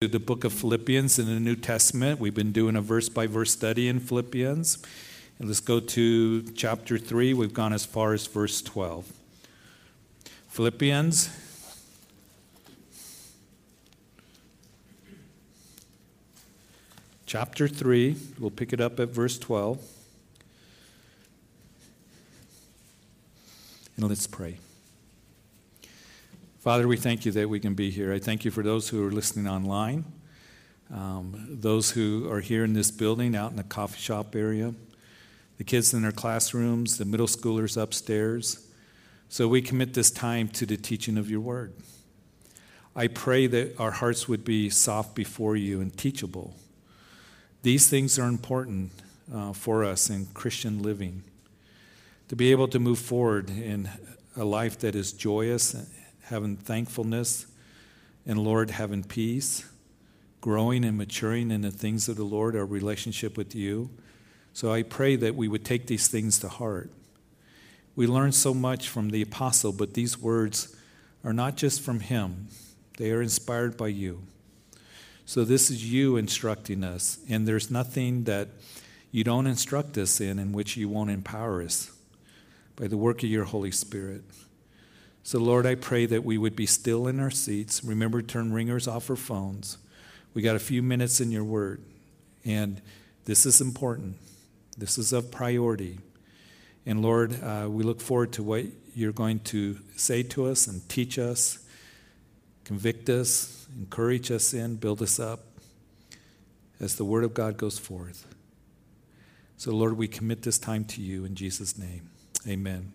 the book of Philippians in the New Testament. We've been doing a verse by verse study in Philippians. And let's go to chapter 3. We've gone as far as verse 12. Philippians. Chapter 3, we'll pick it up at verse 12. And let's pray. Father, we thank you that we can be here. I thank you for those who are listening online, um, those who are here in this building, out in the coffee shop area, the kids in their classrooms, the middle schoolers upstairs. So we commit this time to the teaching of your word. I pray that our hearts would be soft before you and teachable. These things are important uh, for us in Christian living. To be able to move forward in a life that is joyous having thankfulness, and Lord, having peace, growing and maturing in the things of the Lord, our relationship with you. So I pray that we would take these things to heart. We learn so much from the apostle, but these words are not just from him, they are inspired by you. So this is you instructing us, and there's nothing that you don't instruct us in in which you won't empower us by the work of your Holy Spirit. So, Lord, I pray that we would be still in our seats. Remember, turn ringers off our phones. We got a few minutes in your word, and this is important. This is of priority. And Lord, uh, we look forward to what you're going to say to us and teach us, convict us, encourage us in, build us up as the word of God goes forth. So, Lord, we commit this time to you in Jesus' name. Amen.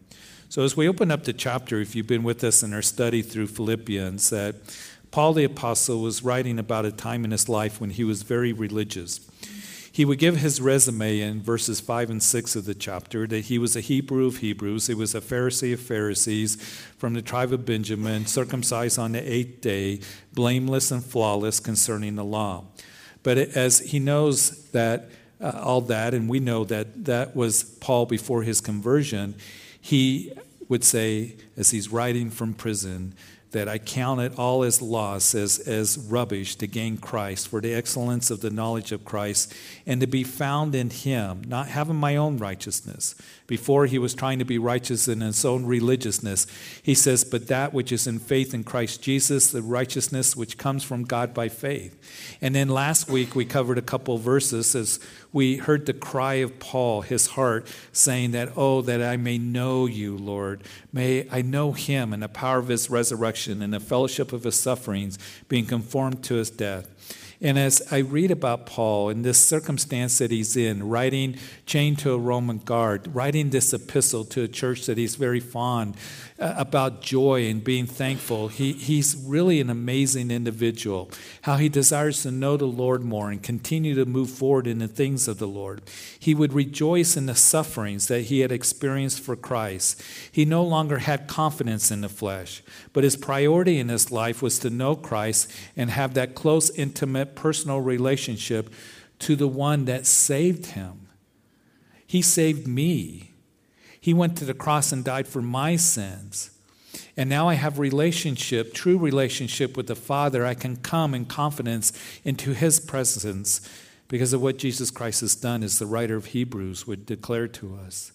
So, as we open up the chapter, if you've been with us in our study through Philippians, that Paul the Apostle was writing about a time in his life when he was very religious. He would give his resume in verses 5 and 6 of the chapter that he was a Hebrew of Hebrews, he was a Pharisee of Pharisees from the tribe of Benjamin, circumcised on the eighth day, blameless and flawless concerning the law. But as he knows that uh, all that, and we know that that was Paul before his conversion, he would say, as he's writing from prison, that I count it all as loss, as, as rubbish to gain Christ for the excellence of the knowledge of Christ and to be found in Him, not having my own righteousness. Before he was trying to be righteous in his own religiousness, he says, But that which is in faith in Christ Jesus, the righteousness which comes from God by faith. And then last week we covered a couple verses as we heard the cry of Paul, his heart, saying that, Oh, that I may know you, Lord. May I know him and the power of his resurrection and the fellowship of his sufferings, being conformed to his death. And as I read about Paul in this circumstance that he's in, writing chained to a Roman guard, writing this epistle to a church that he's very fond uh, about joy and being thankful, he, he's really an amazing individual. How he desires to know the Lord more and continue to move forward in the things of the Lord. He would rejoice in the sufferings that he had experienced for Christ. He no longer had confidence in the flesh, but his priority in his life was to know Christ and have that close, intimate, personal relationship to the one that saved him. He saved me. He went to the cross and died for my sins. And now I have relationship, true relationship with the Father. I can come in confidence into his presence because of what Jesus Christ has done, as the writer of Hebrews would declare to us.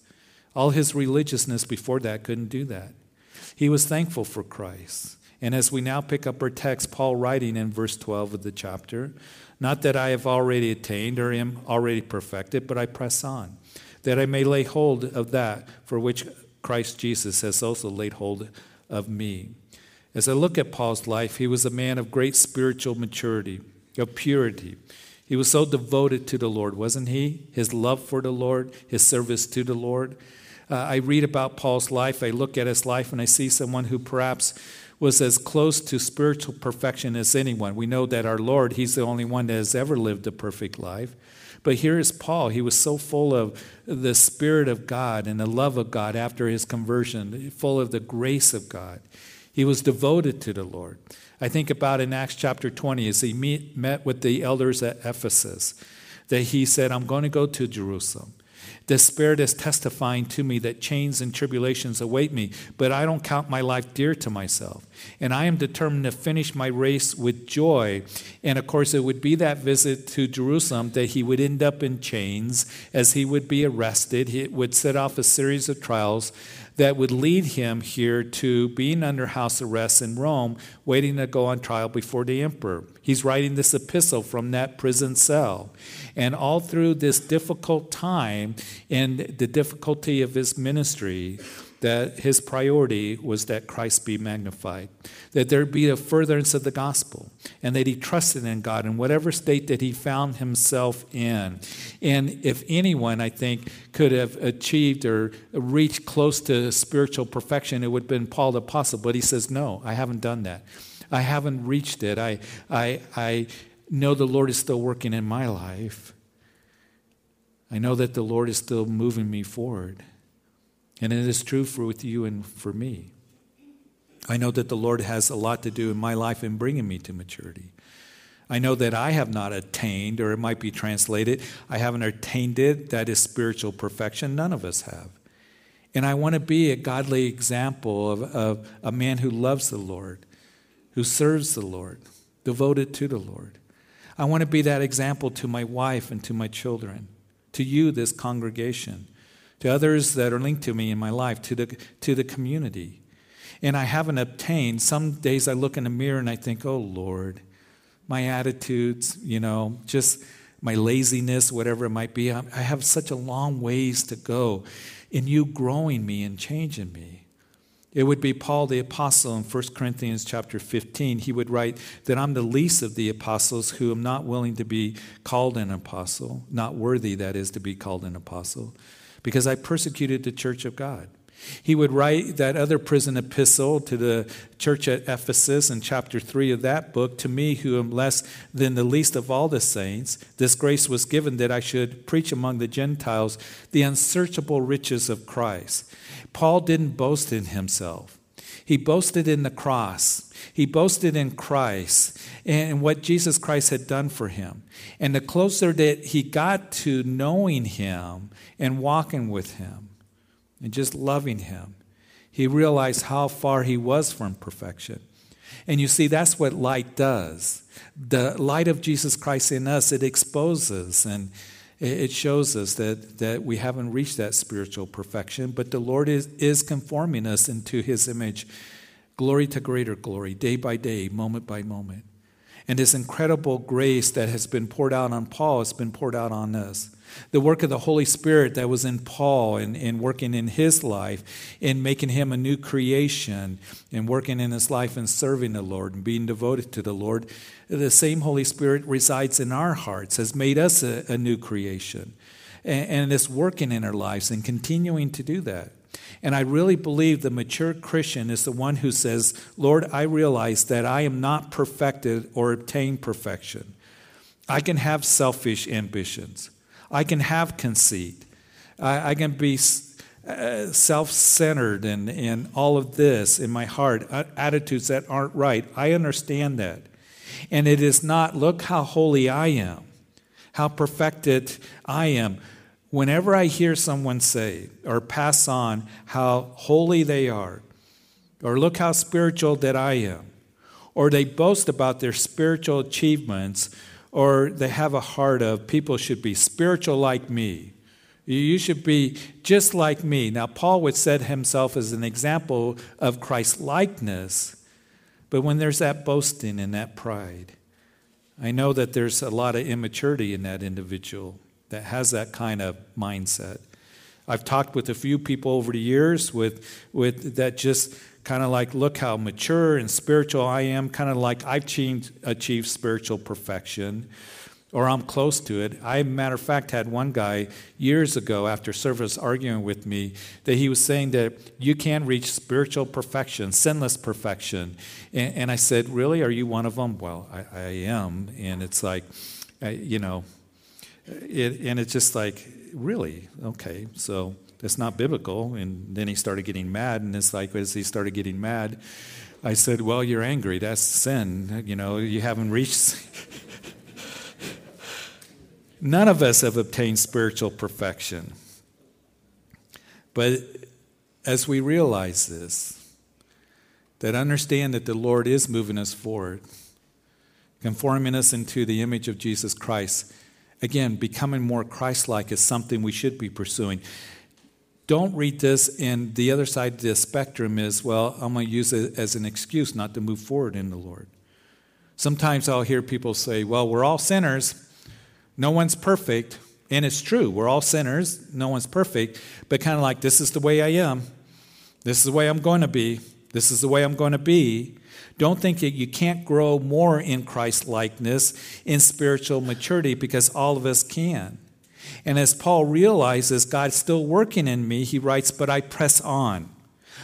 All his religiousness before that couldn't do that. He was thankful for Christ. And as we now pick up our text, Paul writing in verse 12 of the chapter, not that I have already attained or am already perfected, but I press on, that I may lay hold of that for which Christ Jesus has also laid hold of me. As I look at Paul's life, he was a man of great spiritual maturity, of purity. He was so devoted to the Lord, wasn't he? His love for the Lord, his service to the Lord. Uh, I read about Paul's life, I look at his life, and I see someone who perhaps was as close to spiritual perfection as anyone. We know that our Lord, He's the only one that has ever lived a perfect life. But here is Paul. He was so full of the Spirit of God and the love of God after his conversion, full of the grace of God. He was devoted to the Lord. I think about in Acts chapter 20 as he meet, met with the elders at Ephesus, that he said, I'm going to go to Jerusalem. The Spirit is testifying to me that chains and tribulations await me, but I don't count my life dear to myself. And I am determined to finish my race with joy. And of course, it would be that visit to Jerusalem that he would end up in chains as he would be arrested. He would set off a series of trials that would lead him here to being under house arrest in Rome, waiting to go on trial before the emperor. He's writing this epistle from that prison cell. And all through this difficult time and the difficulty of his ministry, that his priority was that Christ be magnified, that there be a furtherance of the gospel, and that he trusted in God in whatever state that he found himself in. And if anyone, I think, could have achieved or reached close to spiritual perfection, it would have been Paul the Apostle. But he says, No, I haven't done that. I haven't reached it. I, I, I know the Lord is still working in my life. I know that the Lord is still moving me forward. And it is true for with you and for me. I know that the Lord has a lot to do in my life in bringing me to maturity. I know that I have not attained, or it might be translated, I haven't attained it. That is spiritual perfection. None of us have. And I want to be a godly example of, of a man who loves the Lord, who serves the Lord, devoted to the Lord. I want to be that example to my wife and to my children, to you, this congregation to others that are linked to me in my life, to the, to the community. And I haven't obtained. Some days I look in the mirror and I think, oh Lord, my attitudes, you know, just my laziness, whatever it might be, I have such a long ways to go in you growing me and changing me. It would be Paul the apostle in 1 Corinthians chapter 15. He would write that I'm the least of the apostles who am not willing to be called an apostle, not worthy, that is, to be called an apostle because I persecuted the church of God. He would write that other prison epistle to the church at Ephesus in chapter 3 of that book To me, who am less than the least of all the saints, this grace was given that I should preach among the Gentiles the unsearchable riches of Christ. Paul didn't boast in himself, he boasted in the cross. He boasted in Christ and what Jesus Christ had done for him. And the closer that he got to knowing him and walking with him and just loving him, he realized how far he was from perfection. And you see, that's what light does. The light of Jesus Christ in us, it exposes and it shows us that, that we haven't reached that spiritual perfection, but the Lord is, is conforming us into his image, glory to greater glory, day by day, moment by moment. And this incredible grace that has been poured out on Paul has been poured out on us. The work of the Holy Spirit that was in Paul and, and working in his life, in making him a new creation, and working in his life and serving the Lord and being devoted to the Lord, the same Holy Spirit resides in our hearts, has made us a, a new creation, and, and is working in our lives and continuing to do that. And I really believe the mature Christian is the one who says, Lord, I realize that I am not perfected or obtain perfection. I can have selfish ambitions. I can have conceit. I, I can be uh, self centered and, and all of this in my heart, uh, attitudes that aren't right. I understand that. And it is not, look how holy I am, how perfected I am. Whenever I hear someone say or pass on how holy they are, or look how spiritual that I am, or they boast about their spiritual achievements, or they have a heart of people should be spiritual like me. You should be just like me. Now, Paul would set himself as an example of Christ likeness, but when there's that boasting and that pride, I know that there's a lot of immaturity in that individual that has that kind of mindset. I've talked with a few people over the years with, with that just kind of like, look how mature and spiritual I am, kind of like I've achieved, achieved spiritual perfection or I'm close to it. I, matter of fact, had one guy years ago after service arguing with me that he was saying that you can reach spiritual perfection, sinless perfection. And, and I said, Really? Are you one of them? Well, I, I am. And it's like, I, you know, it, and it's just like, Really? Okay. So that's not biblical. And then he started getting mad. And it's like, as he started getting mad, I said, Well, you're angry. That's sin. You know, you haven't reached. None of us have obtained spiritual perfection. But as we realize this, that understand that the Lord is moving us forward, conforming us into the image of Jesus Christ. Again, becoming more Christ like is something we should be pursuing. Don't read this, and the other side of the spectrum is, well, I'm going to use it as an excuse not to move forward in the Lord. Sometimes I'll hear people say, well, we're all sinners, no one's perfect. And it's true, we're all sinners, no one's perfect, but kind of like, this is the way I am, this is the way I'm going to be. This is the way I'm going to be. Don't think that you can't grow more in Christ likeness, in spiritual maturity, because all of us can. And as Paul realizes God's still working in me, he writes, But I press on.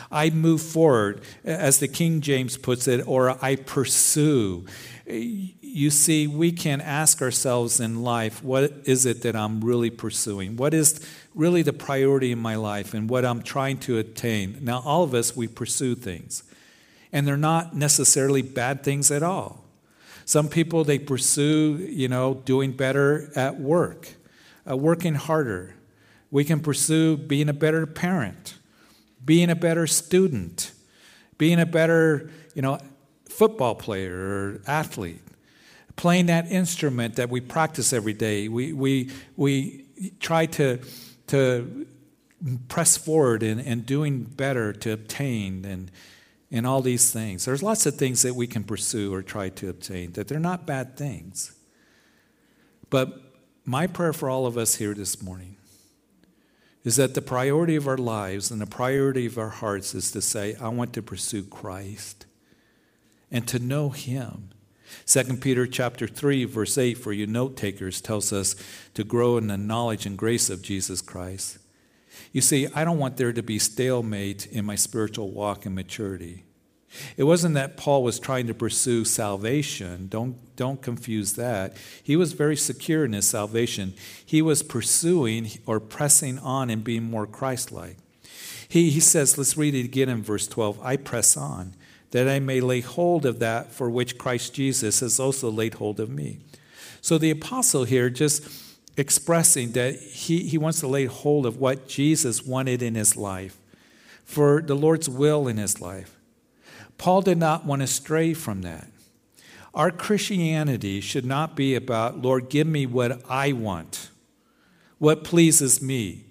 I move forward, as the King James puts it, or I pursue. You see, we can ask ourselves in life, what is it that I'm really pursuing? What is really the priority in my life and what I'm trying to attain? Now, all of us, we pursue things, and they're not necessarily bad things at all. Some people, they pursue, you know, doing better at work, uh, working harder. We can pursue being a better parent, being a better student, being a better, you know, football player or athlete, playing that instrument that we practice every day. We, we, we try to, to press forward and, and doing better to obtain and, and all these things. There's lots of things that we can pursue or try to obtain, that they're not bad things. But my prayer for all of us here this morning is that the priority of our lives and the priority of our hearts is to say, I want to pursue Christ and to know him. 2 Peter chapter 3 verse 8 for you note takers tells us to grow in the knowledge and grace of Jesus Christ. You see, I don't want there to be stalemate in my spiritual walk and maturity. It wasn't that Paul was trying to pursue salvation. Don't, don't confuse that. He was very secure in his salvation. He was pursuing or pressing on and being more Christ like. He, he says, let's read it again in verse 12 I press on that I may lay hold of that for which Christ Jesus has also laid hold of me. So the apostle here just expressing that he, he wants to lay hold of what Jesus wanted in his life, for the Lord's will in his life. Paul did not want to stray from that. Our Christianity should not be about, Lord, give me what I want, what pleases me.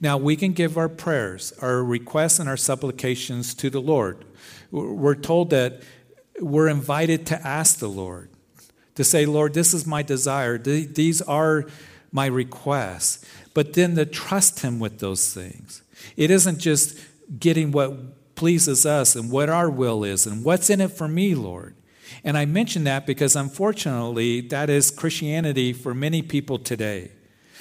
Now, we can give our prayers, our requests, and our supplications to the Lord. We're told that we're invited to ask the Lord, to say, Lord, this is my desire, these are my requests, but then to trust Him with those things. It isn't just getting what pleases us and what our will is and what's in it for me, Lord. And I mention that because unfortunately, that is Christianity for many people today.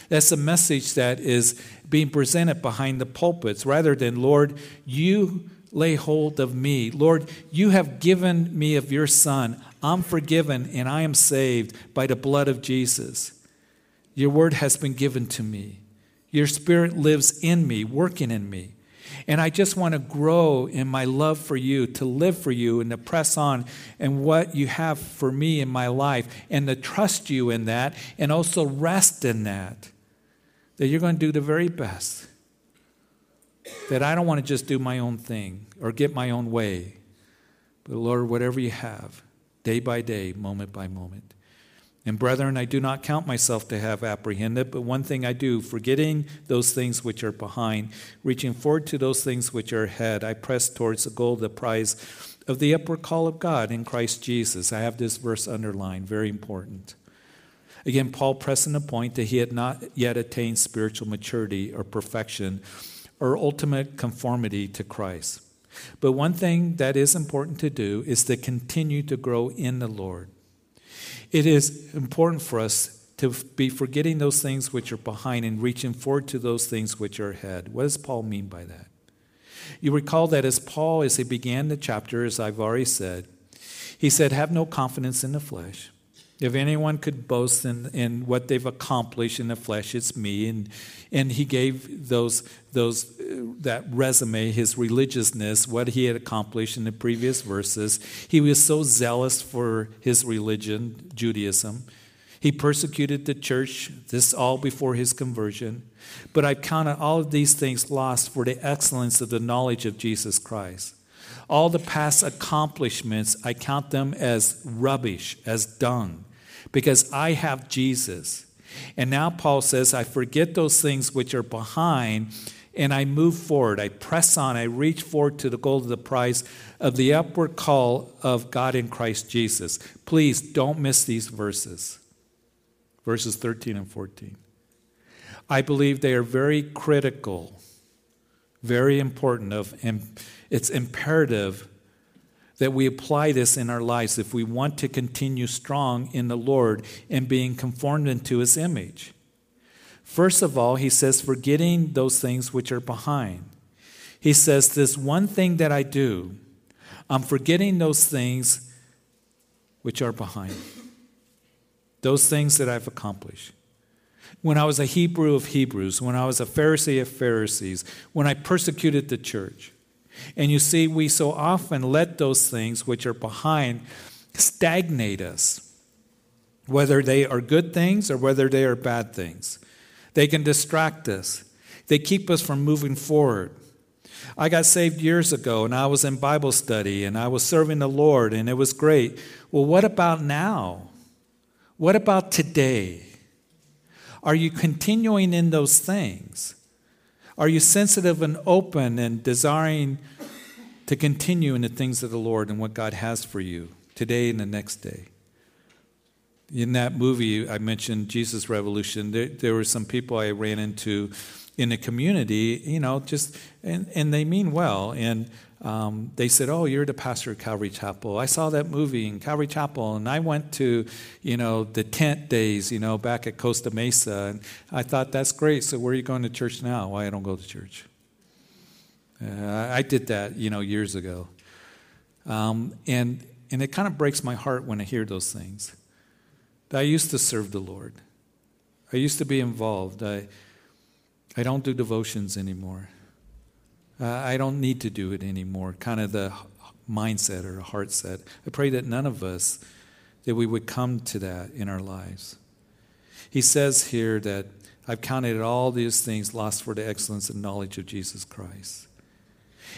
That's a message that is being presented behind the pulpits rather than, Lord, you lay hold of me. Lord, you have given me of your Son. I'm forgiven and I am saved by the blood of Jesus. Your word has been given to me. Your spirit lives in me, working in me. And I just want to grow in my love for you, to live for you, and to press on and what you have for me in my life, and to trust you in that, and also rest in that. That you're going to do the very best that I don't want to just do my own thing or get my own way. But Lord, whatever you have, day by day, moment by moment. And brethren, I do not count myself to have apprehended, but one thing I do, forgetting those things which are behind, reaching forward to those things which are ahead, I press towards the goal, the prize of the upward call of God in Christ Jesus. I have this verse underlined, very important. Again, Paul pressing the point that he had not yet attained spiritual maturity or perfection or ultimate conformity to Christ. But one thing that is important to do is to continue to grow in the Lord. It is important for us to be forgetting those things which are behind and reaching forward to those things which are ahead. What does Paul mean by that? You recall that as Paul, as he began the chapter, as I've already said, he said, Have no confidence in the flesh. If anyone could boast in, in what they've accomplished in the flesh, it's me. And, and he gave those, those, uh, that resume, his religiousness, what he had accomplished in the previous verses. He was so zealous for his religion, Judaism. He persecuted the church, this all before his conversion. But I've counted all of these things lost for the excellence of the knowledge of Jesus Christ. All the past accomplishments, I count them as rubbish, as dung, because I have Jesus. And now Paul says, I forget those things which are behind and I move forward. I press on. I reach forward to the goal of the prize of the upward call of God in Christ Jesus. Please don't miss these verses verses 13 and 14. I believe they are very critical, very important of and it's imperative that we apply this in our lives if we want to continue strong in the Lord and being conformed into his image. First of all, he says, forgetting those things which are behind. He says, This one thing that I do, I'm forgetting those things which are behind those things that I've accomplished. When I was a Hebrew of Hebrews, when I was a Pharisee of Pharisees, when I persecuted the church. And you see, we so often let those things which are behind stagnate us, whether they are good things or whether they are bad things. They can distract us, they keep us from moving forward. I got saved years ago and I was in Bible study and I was serving the Lord and it was great. Well, what about now? What about today? Are you continuing in those things? Are you sensitive and open and desiring to continue in the things of the Lord and what God has for you today and the next day? In that movie, I mentioned Jesus Revolution. There, there were some people I ran into in the community, you know, just, and, and they mean well. And um, they said, "Oh, you're the pastor of Calvary Chapel. I saw that movie in Calvary Chapel, and I went to, you know, the tent days, you know, back at Costa Mesa, and I thought that's great. So where are you going to church now? Why I don't go to church? Uh, I did that, you know, years ago, um, and and it kind of breaks my heart when I hear those things. I used to serve the Lord. I used to be involved. I I don't do devotions anymore. Uh, I don't need to do it anymore, kind of the mindset or heart set. I pray that none of us, that we would come to that in our lives. He says here that I've counted all these things lost for the excellence and knowledge of Jesus Christ.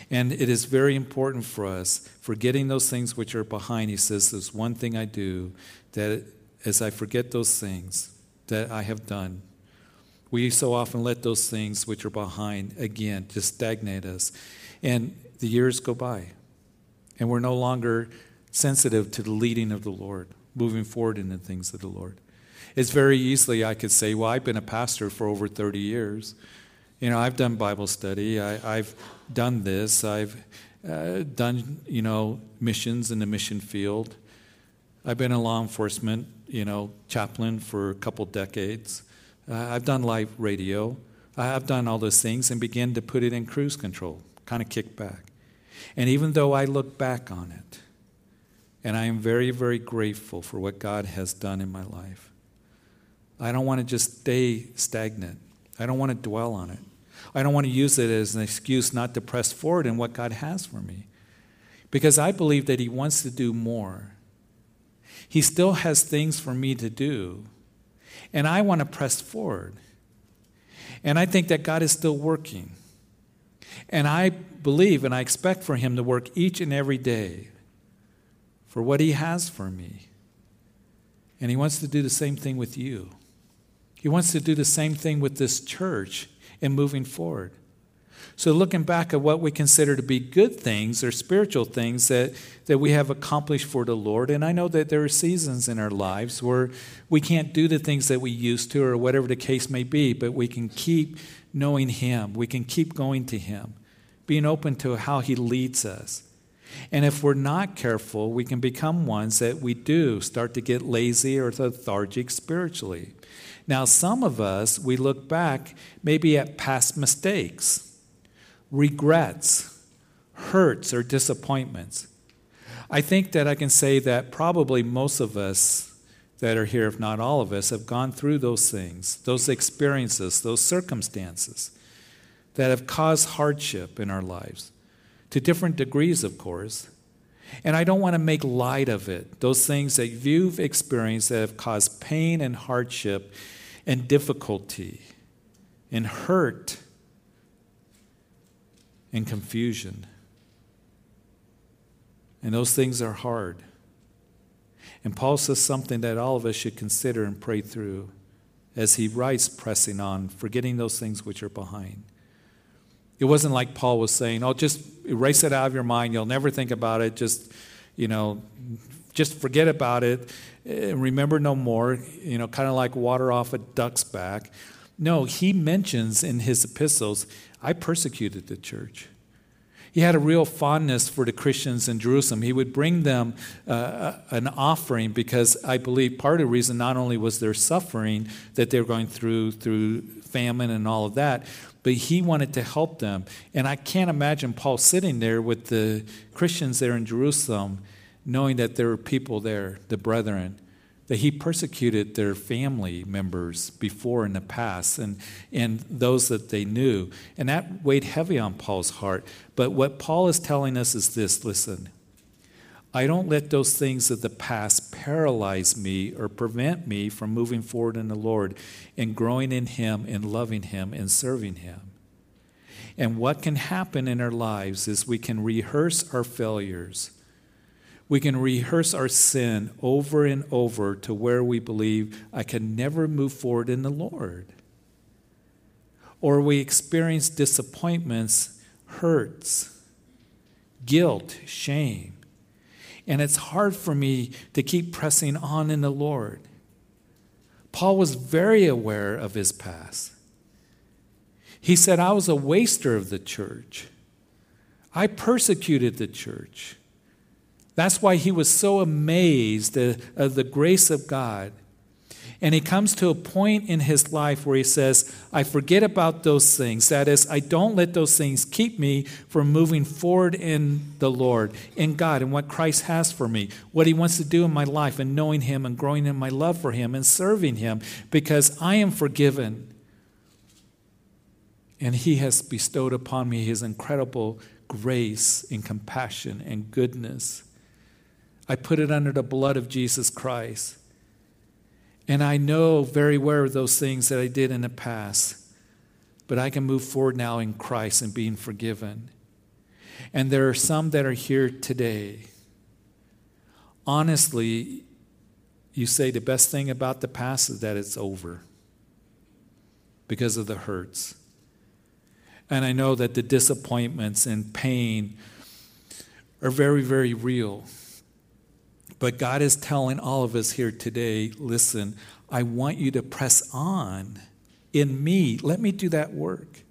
And it is very important for us, forgetting those things which are behind. He says, There's one thing I do, that as I forget those things that I have done, we so often let those things which are behind, again, just stagnate us. And the years go by, and we're no longer sensitive to the leading of the Lord, moving forward in the things of the Lord. It's very easily I could say, Well, I've been a pastor for over 30 years. You know, I've done Bible study, I, have done this, I've uh, done, you know, missions in the mission field. I've been a law enforcement, you know, chaplain for a couple decades. Uh, I've done live radio. I've done all those things and begin to put it in cruise control, kind of kick back. And even though I look back on it, and I am very, very grateful for what God has done in my life, I don't want to just stay stagnant. I don't want to dwell on it. I don't want to use it as an excuse not to press forward in what God has for me. Because I believe that He wants to do more. He still has things for me to do and I want to press forward. And I think that God is still working. And I believe and I expect for Him to work each and every day for what He has for me. And He wants to do the same thing with you. He wants to do the same thing with this church in moving forward. So, looking back at what we consider to be good things or spiritual things that, that we have accomplished for the Lord, and I know that there are seasons in our lives where we can't do the things that we used to, or whatever the case may be, but we can keep knowing Him. We can keep going to Him, being open to how He leads us. And if we're not careful, we can become ones that we do start to get lazy or lethargic spiritually. Now, some of us, we look back maybe at past mistakes regrets, hurts, or disappointments. I think that I can say that probably most of us that are here, if not all of us, have gone through those things, those experiences, those circumstances that have caused hardship in our lives, to different degrees, of course. And I don't want to make light of it. Those things that you've experienced that have caused pain and hardship and difficulty and hurt and confusion. And those things are hard. And Paul says something that all of us should consider and pray through as he writes, pressing on, forgetting those things which are behind. It wasn't like Paul was saying, oh, just erase it out of your mind. You'll never think about it. Just, you know, just forget about it. And remember no more, you know, kind of like water off a duck's back. No, he mentions in his epistles, I persecuted the church. He had a real fondness for the Christians in Jerusalem. He would bring them uh, an offering because I believe part of the reason not only was their suffering that they were going through through famine and all of that, but he wanted to help them. And I can't imagine Paul sitting there with the Christians there in Jerusalem, knowing that there were people there, the brethren, that he persecuted their family members before in the past and, and those that they knew. And that weighed heavy on Paul's heart. But what Paul is telling us is this listen, I don't let those things of the past paralyze me or prevent me from moving forward in the Lord and growing in Him and loving Him and serving Him. And what can happen in our lives is we can rehearse our failures we can rehearse our sin over and over to where we believe I can never move forward in the Lord. Or we experience disappointments, hurts, guilt, shame. And it's hard for me to keep pressing on in the Lord. Paul was very aware of his past. He said, I was a waster of the church. I persecuted the church. That's why he was so amazed at the grace of God. And he comes to a point in his life where he says, I forget about those things. That is, I don't let those things keep me from moving forward in the Lord, in God, and what Christ has for me, what he wants to do in my life, and knowing him and growing in my love for him and serving him, because I am forgiven. And he has bestowed upon me his incredible grace and compassion and goodness. I put it under the blood of Jesus Christ. And I know very well those things that I did in the past, but I can move forward now in Christ and being forgiven. And there are some that are here today. Honestly, you say the best thing about the past is that it's over because of the hurts. And I know that the disappointments and pain are very, very real. But God is telling all of us here today listen, I want you to press on in me. Let me do that work.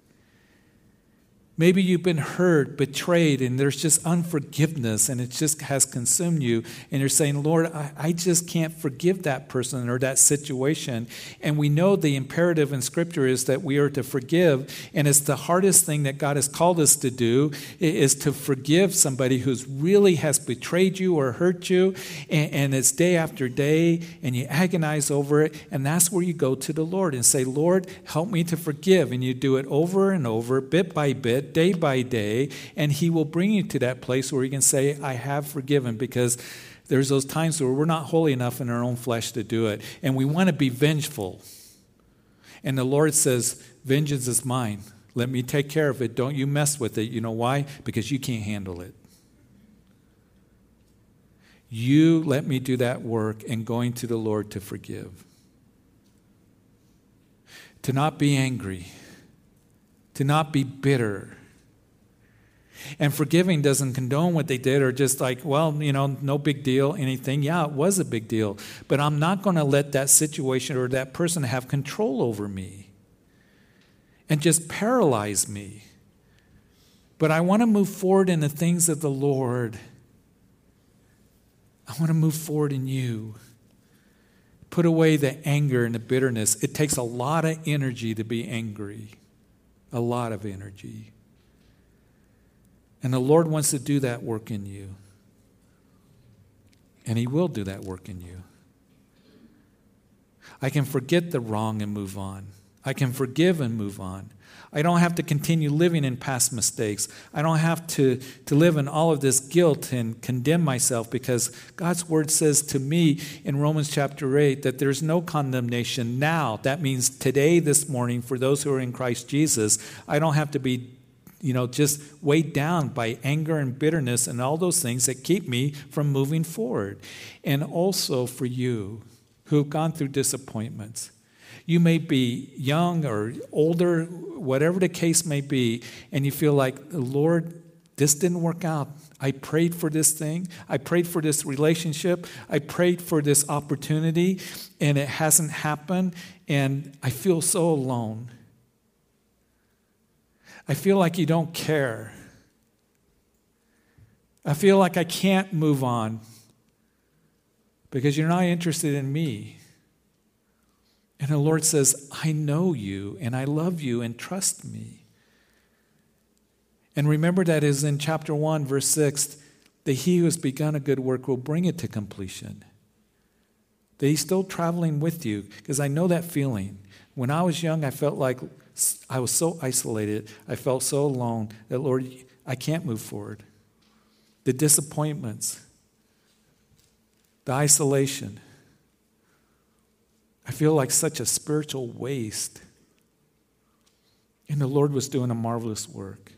Maybe you've been hurt, betrayed, and there's just unforgiveness and it just has consumed you. And you're saying, Lord, I, I, just can't forgive that person or that situation. And we know the imperative in Scripture is that we are to forgive. And it's the hardest thing that God has called us to do is to forgive somebody who's really has betrayed you or hurt you. And, and it's day after day, and you agonize over it. And that's where you go to the Lord and say, Lord, help me to forgive. And you do it over and over, bit by bit day by day, and He will bring you to that place where you can say, I have forgiven, because there's those times where we're not holy enough in our own flesh to do it, and we want to be vengeful. And the Lord says, Vengeance is mine. Let me take care of it. Don't you mess with it. You know why? Because you can't handle it. You let me do that work and going to the Lord to forgive. To not be angry to not be bitter. And forgiving doesn't condone what they did or just like, well, you know, no big deal, anything. Yeah, it was a big deal. But I'm not going to let that situation or that person have control over me and just paralyze me. But I want to move forward in the things of the Lord. I want to move forward in you. Put away the anger and the bitterness. It takes a lot of energy to be angry a lot of energy. And the Lord wants to do that work in you. And He will do that work in you. I can forget the wrong and move on. I can forgive and move on. I don't have to continue living in past mistakes. I don't have to, to live in all of this guilt and condemn myself because God's word says to me in Romans chapter 8 that there's no condemnation now. That means today, this morning, for those who are in Christ Jesus, I don't have to be you know, just weighed down by anger and bitterness and all those things that keep me from moving forward. And also for you who've gone through disappointments. You may be young or older, whatever the case may be, and you feel like, Lord, this didn't work out. I prayed for this thing. I prayed for this relationship. I prayed for this opportunity, and it hasn't happened, and I feel so alone. I feel like you don't care. I feel like I can't move on because you're not interested in me. And the Lord says, I know you and I love you and trust me. And remember that is in chapter 1, verse 6, that he who has begun a good work will bring it to completion. That he's still traveling with you, because I know that feeling. When I was young, I felt like I was so isolated. I felt so alone that, Lord, I can't move forward. The disappointments, the isolation. I feel like such a spiritual waste. And the Lord was doing a marvelous work.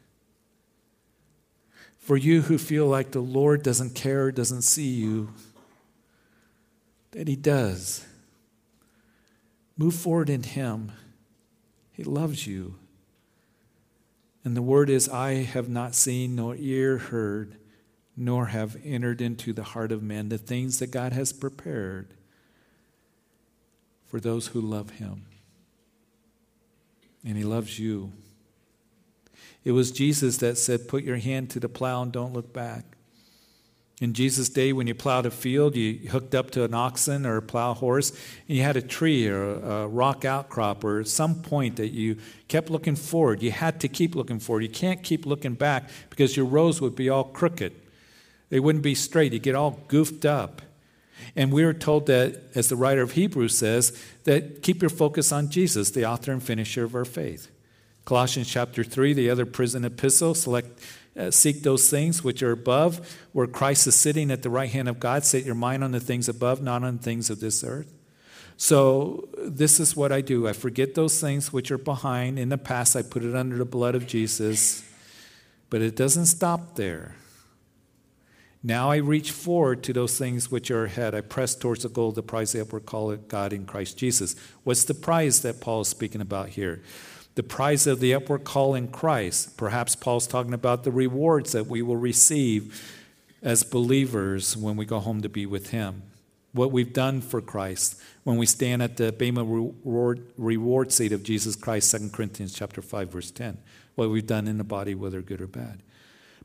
For you who feel like the Lord doesn't care, doesn't see you, that He does. Move forward in Him. He loves you. And the word is, I have not seen nor ear heard, nor have entered into the heart of man the things that God has prepared for those who love him. And he loves you. It was Jesus that said, Put your hand to the plow and don't look back. In Jesus' day, when you plowed a field, you hooked up to an oxen or a plow horse, and you had a tree or a rock outcrop or some point that you kept looking forward. You had to keep looking forward. You can't keep looking back because your rows would be all crooked. They wouldn't be straight. You'd get all goofed up. And we are told that, as the writer of Hebrews says, that keep your focus on Jesus, the author and finisher of our faith. Colossians chapter 3, the other prison epistle, select uh, seek those things which are above, where Christ is sitting at the right hand of God. Set your mind on the things above, not on things of this earth. So, this is what I do I forget those things which are behind. In the past, I put it under the blood of Jesus. But it doesn't stop there. Now I reach forward to those things which are ahead. I press towards the goal, the prize that upward call it God in Christ Jesus. What's the prize that Paul is speaking about here? the prize of the upward call in Christ. Perhaps Paul's talking about the rewards that we will receive as believers when we go home to be with Him. What we've done for Christ when we stand at the Bema reward, reward seat of Jesus Christ, 2 Corinthians chapter 5, verse 10. What we've done in the body, whether good or bad.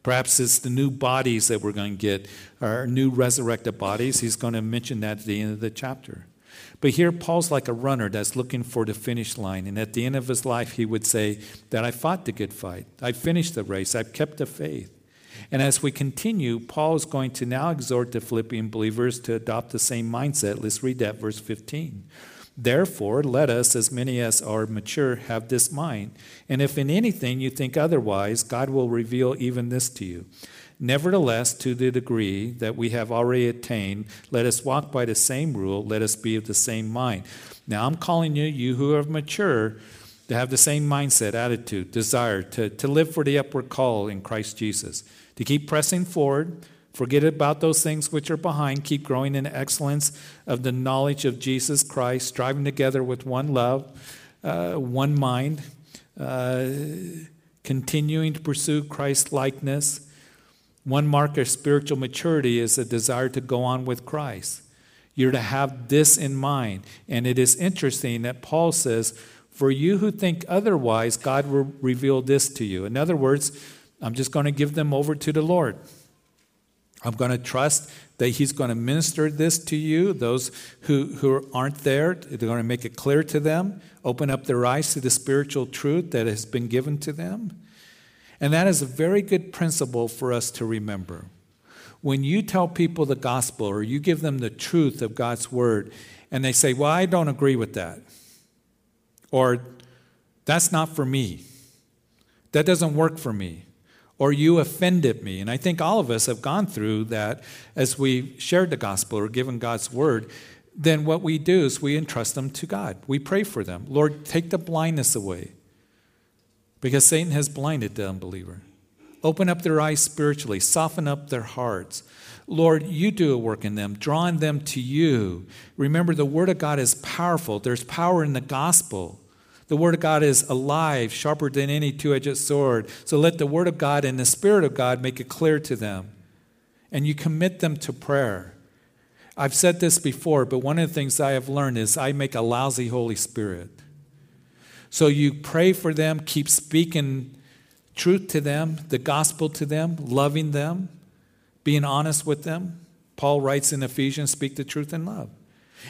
Perhaps it's the new bodies that we're going to get, our new resurrected bodies. He's going to mention that at the end of the chapter. But here, Paul's like a runner that's looking for the finish line. And at the end of his life, he would say that I fought the good fight. I finished the race. I've kept the faith. And as we continue, Paul is going to now exhort the Philippian believers to adopt the same mindset. Let's read that, verse 15. Therefore, let us, as many as are mature, have this mind. And if in anything you think otherwise, God will reveal even this to you. Nevertheless, to the degree that we have already attained, let us walk by the same rule, let us be of the same mind. Now, I'm calling you, you who are mature, to have the same mindset, attitude, desire, to, to live for the upward call in Christ Jesus, to keep pressing forward, forget about those things which are behind, keep growing in excellence of the knowledge of Jesus Christ, striving together with one love, uh, one mind, uh, continuing to pursue Christ likeness one mark of spiritual maturity is a desire to go on with Christ. You're to have this in mind. And it is interesting that Paul says, For you who think otherwise, God will reveal this to you. In other words, I'm just going to give them over to the Lord. I'm going to trust that He's going to minister this to you. Those who, who aren't there, they're going to make it clear to them, open up their eyes to the spiritual truth that has been given to them. And that is a very good principle for us to remember. When you tell people the gospel or you give them the truth of God's word, and they say, Well, I don't agree with that, or That's not for me. That doesn't work for me. Or you offended me. And I think all of us have gone through that as we shared the gospel or given God's word. Then what we do is we entrust them to God. We pray for them. Lord, take the blindness away because Satan has blinded the unbeliever. Open up their eyes spiritually, soften up their hearts. Lord, you do a work in them, drawing them to you. Remember, the Word of God is powerful. There's power in the gospel. The Word of God is alive, sharper than any two edged sword. So let the Word of God and the Spirit of God make it clear to them. And you commit them to prayer. I've said this before, but one of the things I have learned is I make a lousy Holy Spirit. So you pray for them, keep speaking truth to them, the gospel to them, loving them, being honest with them. Paul writes in Ephesians, speak the truth in love.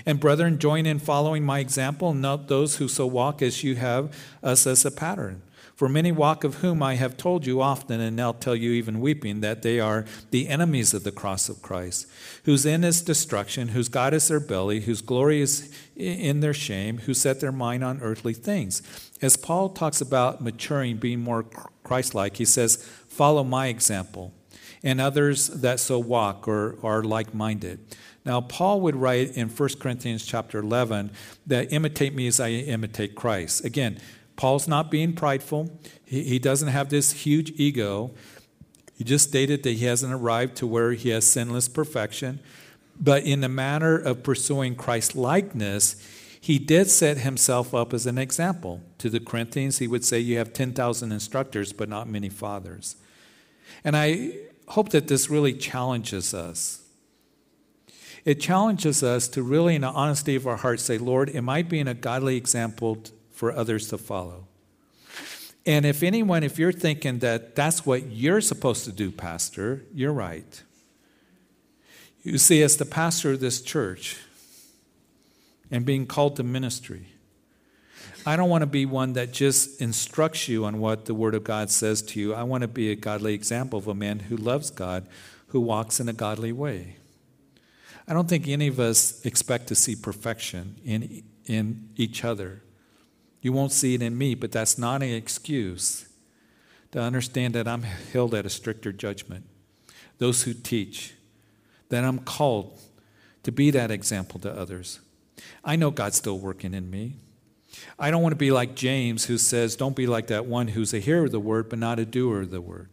And brethren, join in following my example, note those who so walk as you have us as a pattern. For many walk of whom I have told you often, and now tell you even weeping, that they are the enemies of the cross of Christ, whose end is destruction, whose God is their belly, whose glory is in their shame, who set their mind on earthly things. As Paul talks about maturing, being more Christ like, he says, Follow my example, and others that so walk or are like minded. Now, Paul would write in 1 Corinthians chapter 11 that imitate me as I imitate Christ. Again, Paul's not being prideful. He, doesn't have this huge ego. He just stated that he hasn't arrived to where he has sinless perfection. But in the matter of pursuing Christ likeness, he did set himself up as an example. To the Corinthians, he would say, You have 10,000 instructors, but not many fathers. And I hope that this really challenges us it challenges us to really, in the honesty of our hearts, say, Lord, am I being a godly example for others to follow? And if anyone, if you're thinking that that's what you're supposed to do, Pastor, you're right. You see, as the pastor of this church and being called to ministry, I don't want to be one that just instructs you on what the Word of God says to you. I want to be a godly example of a man who loves God, who walks in a godly way. I don't think any of us expect to see perfection in, in each other. You won't see it in me, but that's not an excuse to understand that I'm held at a stricter judgment. Those who teach, that I'm called to be that example to others. I know God's still working in me. I don't want to be like James, who says, Don't be like that one who's a hearer of the word, but not a doer of the word.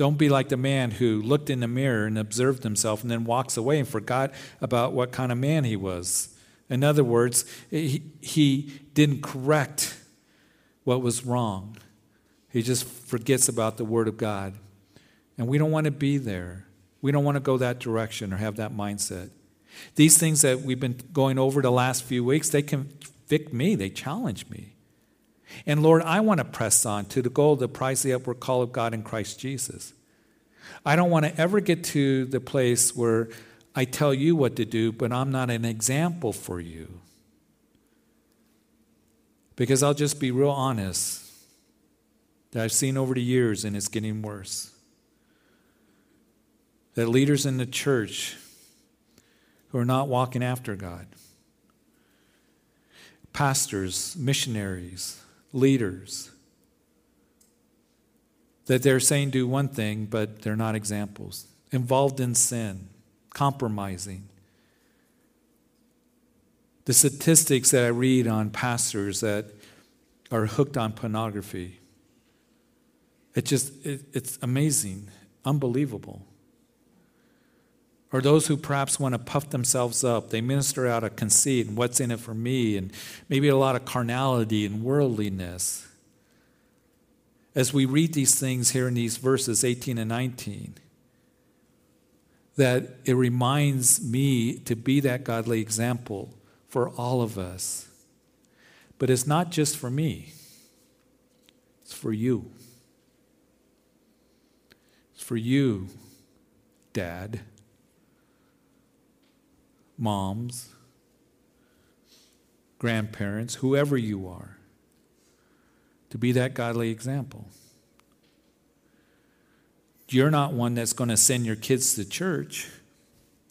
Don't be like the man who looked in the mirror and observed himself and then walks away and forgot about what kind of man he was. In other words, he, he didn't correct what was wrong. He just forgets about the Word of God. And we don't want to be there. We don't want to go that direction or have that mindset. These things that we've been going over the last few weeks, they convict me, they challenge me. And Lord, I want to press on to the goal, the prize, the upward call of God in Christ Jesus. I don't want to ever get to the place where I tell you what to do, but I'm not an example for you. Because I'll just be real honest that I've seen over the years, and it's getting worse. That leaders in the church who are not walking after God, pastors, missionaries, leaders that they're saying do one thing, but they're not examples. Involved in sin, compromising. The statistics that I read on pastors that are hooked on pornography, it just, it, it's amazing, unbelievable. Or those who perhaps want to puff themselves up. They minister out of conceit and what's in it for me, and maybe a lot of carnality and worldliness. As we read these things here in these verses 18 and 19, that it reminds me to be that godly example for all of us. But it's not just for me, it's for you. It's for you, Dad moms, grandparents, whoever you are, to be that godly example. You're not one that's going to send your kids to church.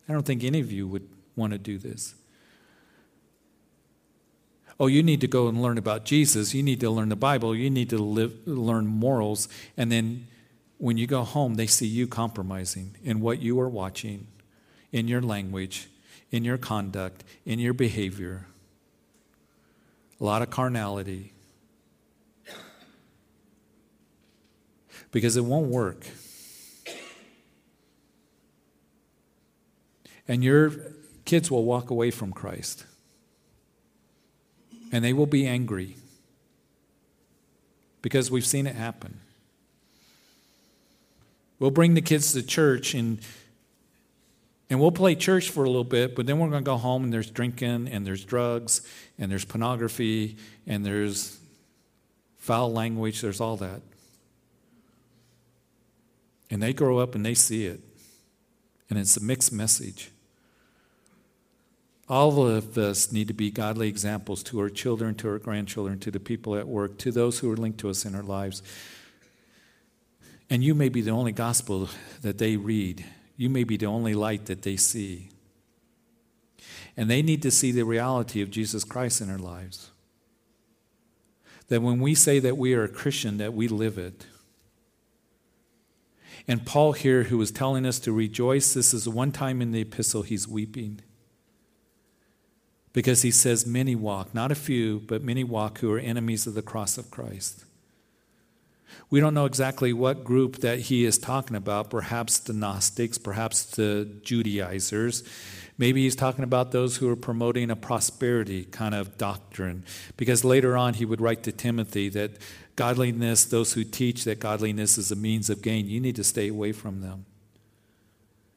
I don't think any of you would want to do this. Oh, you need to go and learn about Jesus. You need to learn the Bible. You need to live, learn morals. And then when you go home, they see you compromising in what you are watching, in your language, in your conduct, in your behavior. A lot of carnality. Because it won't work. And your kids will walk away from Christ. And they will be angry. Because we've seen it happen. We'll bring the kids to church and and we'll play church for a little bit, but then we're going to go home and there's drinking and there's drugs and there's pornography and there's foul language, there's all that. And they grow up and they see it. And it's a mixed message. All of us need to be godly examples to our children, to our grandchildren, to the people at work, to those who are linked to us in our lives. And you may be the only gospel that they read you may be the only light that they see. And they need to see the reality of Jesus Christ in their lives. That when we say that we are a Christian, that we live it. And Paul here, who was telling us to rejoice, this is the one time in the epistle he's weeping. Because he says, Many walk, not a few, but many walk who are enemies of the cross of Christ. We don't know exactly what group that he is talking about, perhaps the Gnostics, perhaps the Judaizers. Maybe he's talking about those who are promoting a prosperity kind of doctrine. Because later on, he would write to Timothy that godliness, those who teach that godliness is a means of gain, you need to stay away from them.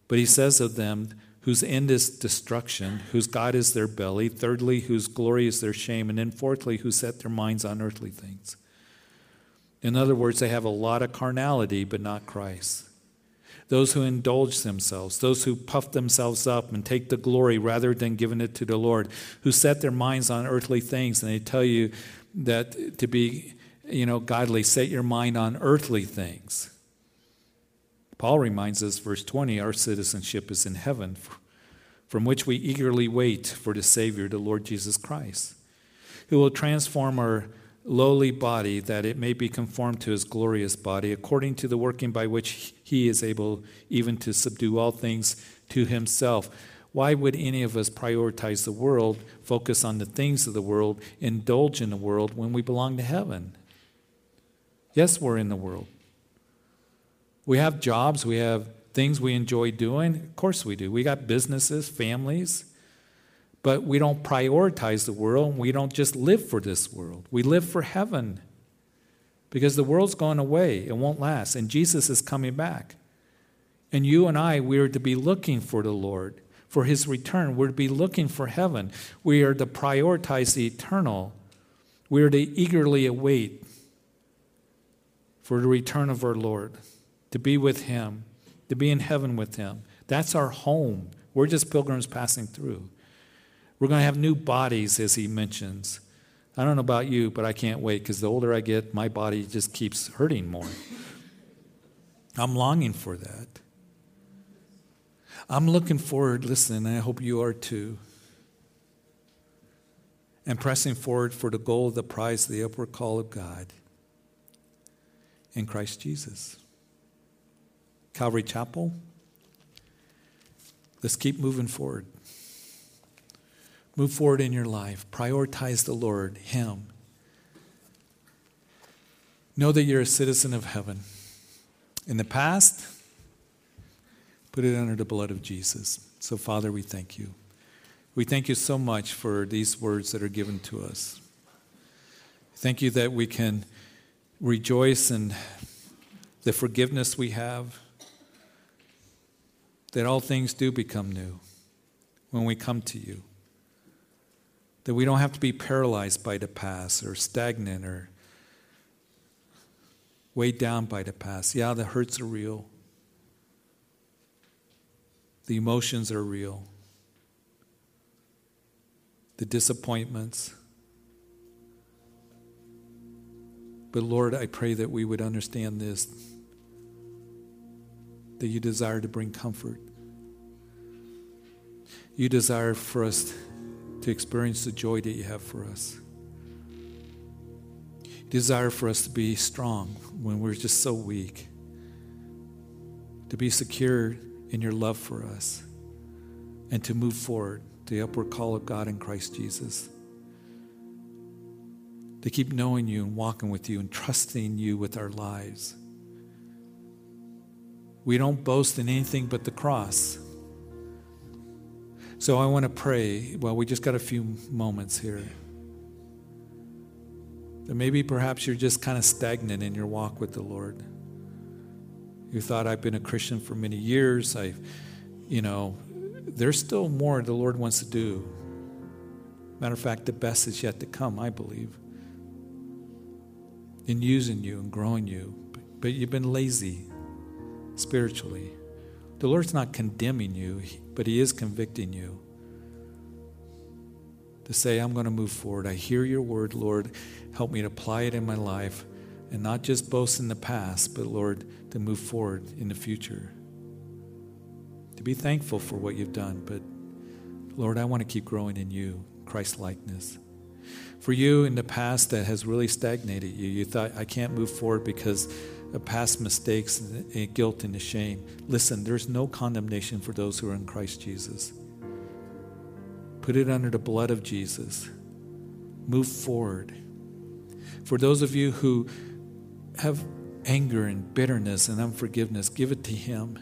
But he says of them, whose end is destruction, whose God is their belly, thirdly, whose glory is their shame, and then fourthly, who set their minds on earthly things. In other words, they have a lot of carnality, but not Christ. Those who indulge themselves, those who puff themselves up and take the glory rather than giving it to the Lord, who set their minds on earthly things, and they tell you that to be, you know, godly, set your mind on earthly things. Paul reminds us, verse 20, our citizenship is in heaven, from which we eagerly wait for the Savior, the Lord Jesus Christ, who will transform our lowly body, that it may be conformed to his glorious body, according to the working by which he is able even to subdue all things to himself. Why would any of us prioritize the world, focus on the things of the world, indulge in the world when we belong to heaven? Yes, we're in the world. We have jobs, we have things we enjoy doing. Of course, we do. We got businesses, families. But we don't prioritize the world. We don't just live for this world. We live for heaven because the world's going away. It won't last. And Jesus is coming back. And you and I, we are to be looking for the Lord, for his return. We're to be looking for heaven. We are to prioritize the eternal. We are to eagerly await for the return of our Lord, to be with him, to be in heaven with him. That's our home. We're just pilgrims passing through. We're going to have new bodies, as he mentions. I don't know about you, but I can't wait because the older I get, my body just keeps hurting more. I'm longing for that. I'm looking forward, listen, and I hope you are too, and pressing forward for the goal the prize the upward call of God in Christ Jesus. Calvary Chapel, let's keep moving forward. Move forward in your life. Prioritize the Lord, Him. Know that you're a citizen of heaven. In the past, put it under the blood of Jesus. So, Father, we thank you. We thank you so much for these words that are given to us. Thank you that we can rejoice in the forgiveness we have, that all things do become new when we come to you. That we don't have to be paralyzed by the past or stagnant or weighed down by the past. Yeah, the hurts are real, the emotions are real, the disappointments. But Lord, I pray that we would understand this that you desire to bring comfort. You desire for us to experience the joy that you have for us. desire for us to be strong when we're just so weak, to be secure in your love for us, and to move forward, the upward call of God in Christ Jesus. To keep knowing you and walking with you and trusting you with our lives. We don't boast in anything but the cross. So I want to pray. Well, we just got a few moments here. That maybe perhaps you're just kind of stagnant in your walk with the Lord. You thought I've been a Christian for many years. I've, you know, there's still more the Lord wants to do. Matter of fact, the best is yet to come, I believe. In using you and growing you. But you've been lazy spiritually. The Lord's not condemning you, but He is convicting you. To say, I'm going to move forward. I hear your word, Lord. Help me to apply it in my life and not just boast in the past, but Lord, to move forward in the future. To be thankful for what you've done, but Lord, I want to keep growing in you, Christ likeness. For you in the past that has really stagnated you, you thought, I can't move forward because past mistakes and guilt and shame. Listen, there's no condemnation for those who are in Christ Jesus. Put it under the blood of Jesus. Move forward. For those of you who have anger and bitterness and unforgiveness, give it to Him.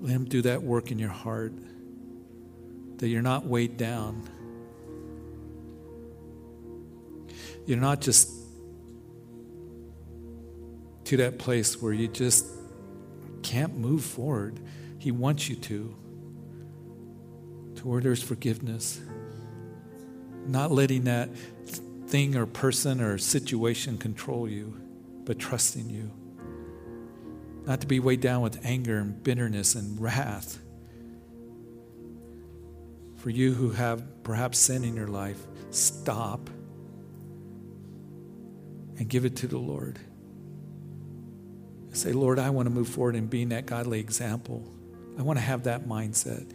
Let Him do that work in your heart, that you're not weighed down. You're not just to that place where you just can't move forward. He wants you to, to where there's forgiveness. Not letting that thing or person or situation control you, but trusting you. Not to be weighed down with anger and bitterness and wrath. For you who have perhaps sin in your life, stop and give it to the Lord. Say, Lord, I want to move forward in being that godly example. I want to have that mindset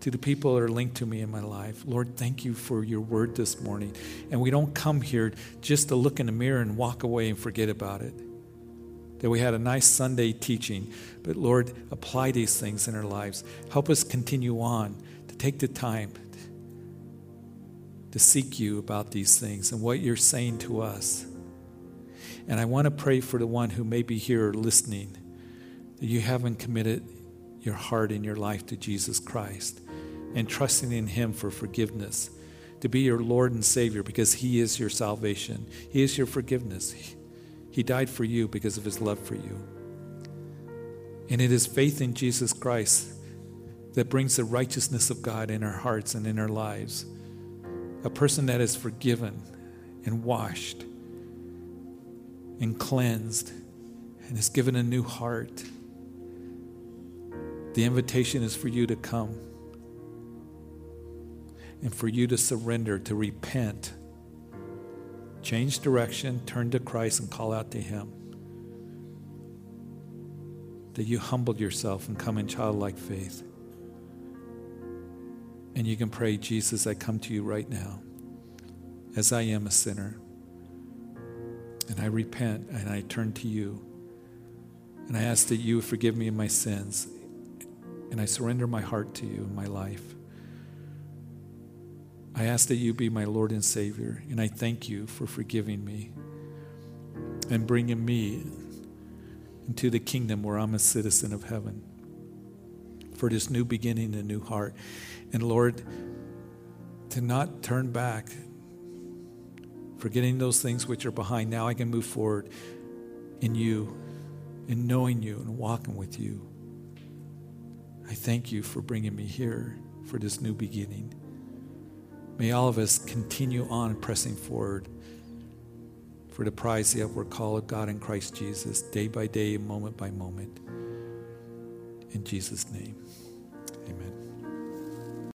to the people that are linked to me in my life. Lord, thank you for your word this morning. And we don't come here just to look in the mirror and walk away and forget about it. That we had a nice Sunday teaching, but Lord, apply these things in our lives. Help us continue on to take the time to seek you about these things and what you're saying to us. And I want to pray for the one who may be here listening that you haven't committed your heart and your life to Jesus Christ and trusting in Him for forgiveness, to be your Lord and Savior because He is your salvation, He is your forgiveness. He died for you because of His love for you. And it is faith in Jesus Christ that brings the righteousness of God in our hearts and in our lives. A person that is forgiven and washed and cleansed and is given a new heart. The invitation is for you to come and for you to surrender, to repent, change direction, turn to Christ, and call out to Him. That you humbled yourself and come in childlike faith. And you can pray, Jesus, I come to you right now as I am a sinner. And I repent and I turn to you. And I ask that you forgive me of my sins. And I surrender my heart to you and my life. I ask that you be my Lord and Savior, and I thank you for forgiving me and bringing me into the kingdom where I'm a citizen of heaven for this new beginning, a new heart. And Lord, to not turn back, forgetting those things which are behind. Now I can move forward in you, in knowing you and walking with you. I thank you for bringing me here for this new beginning. May all of us continue on pressing forward for the prize, the upward call of God in Christ Jesus, day by day, moment by moment. In Jesus' name, amen.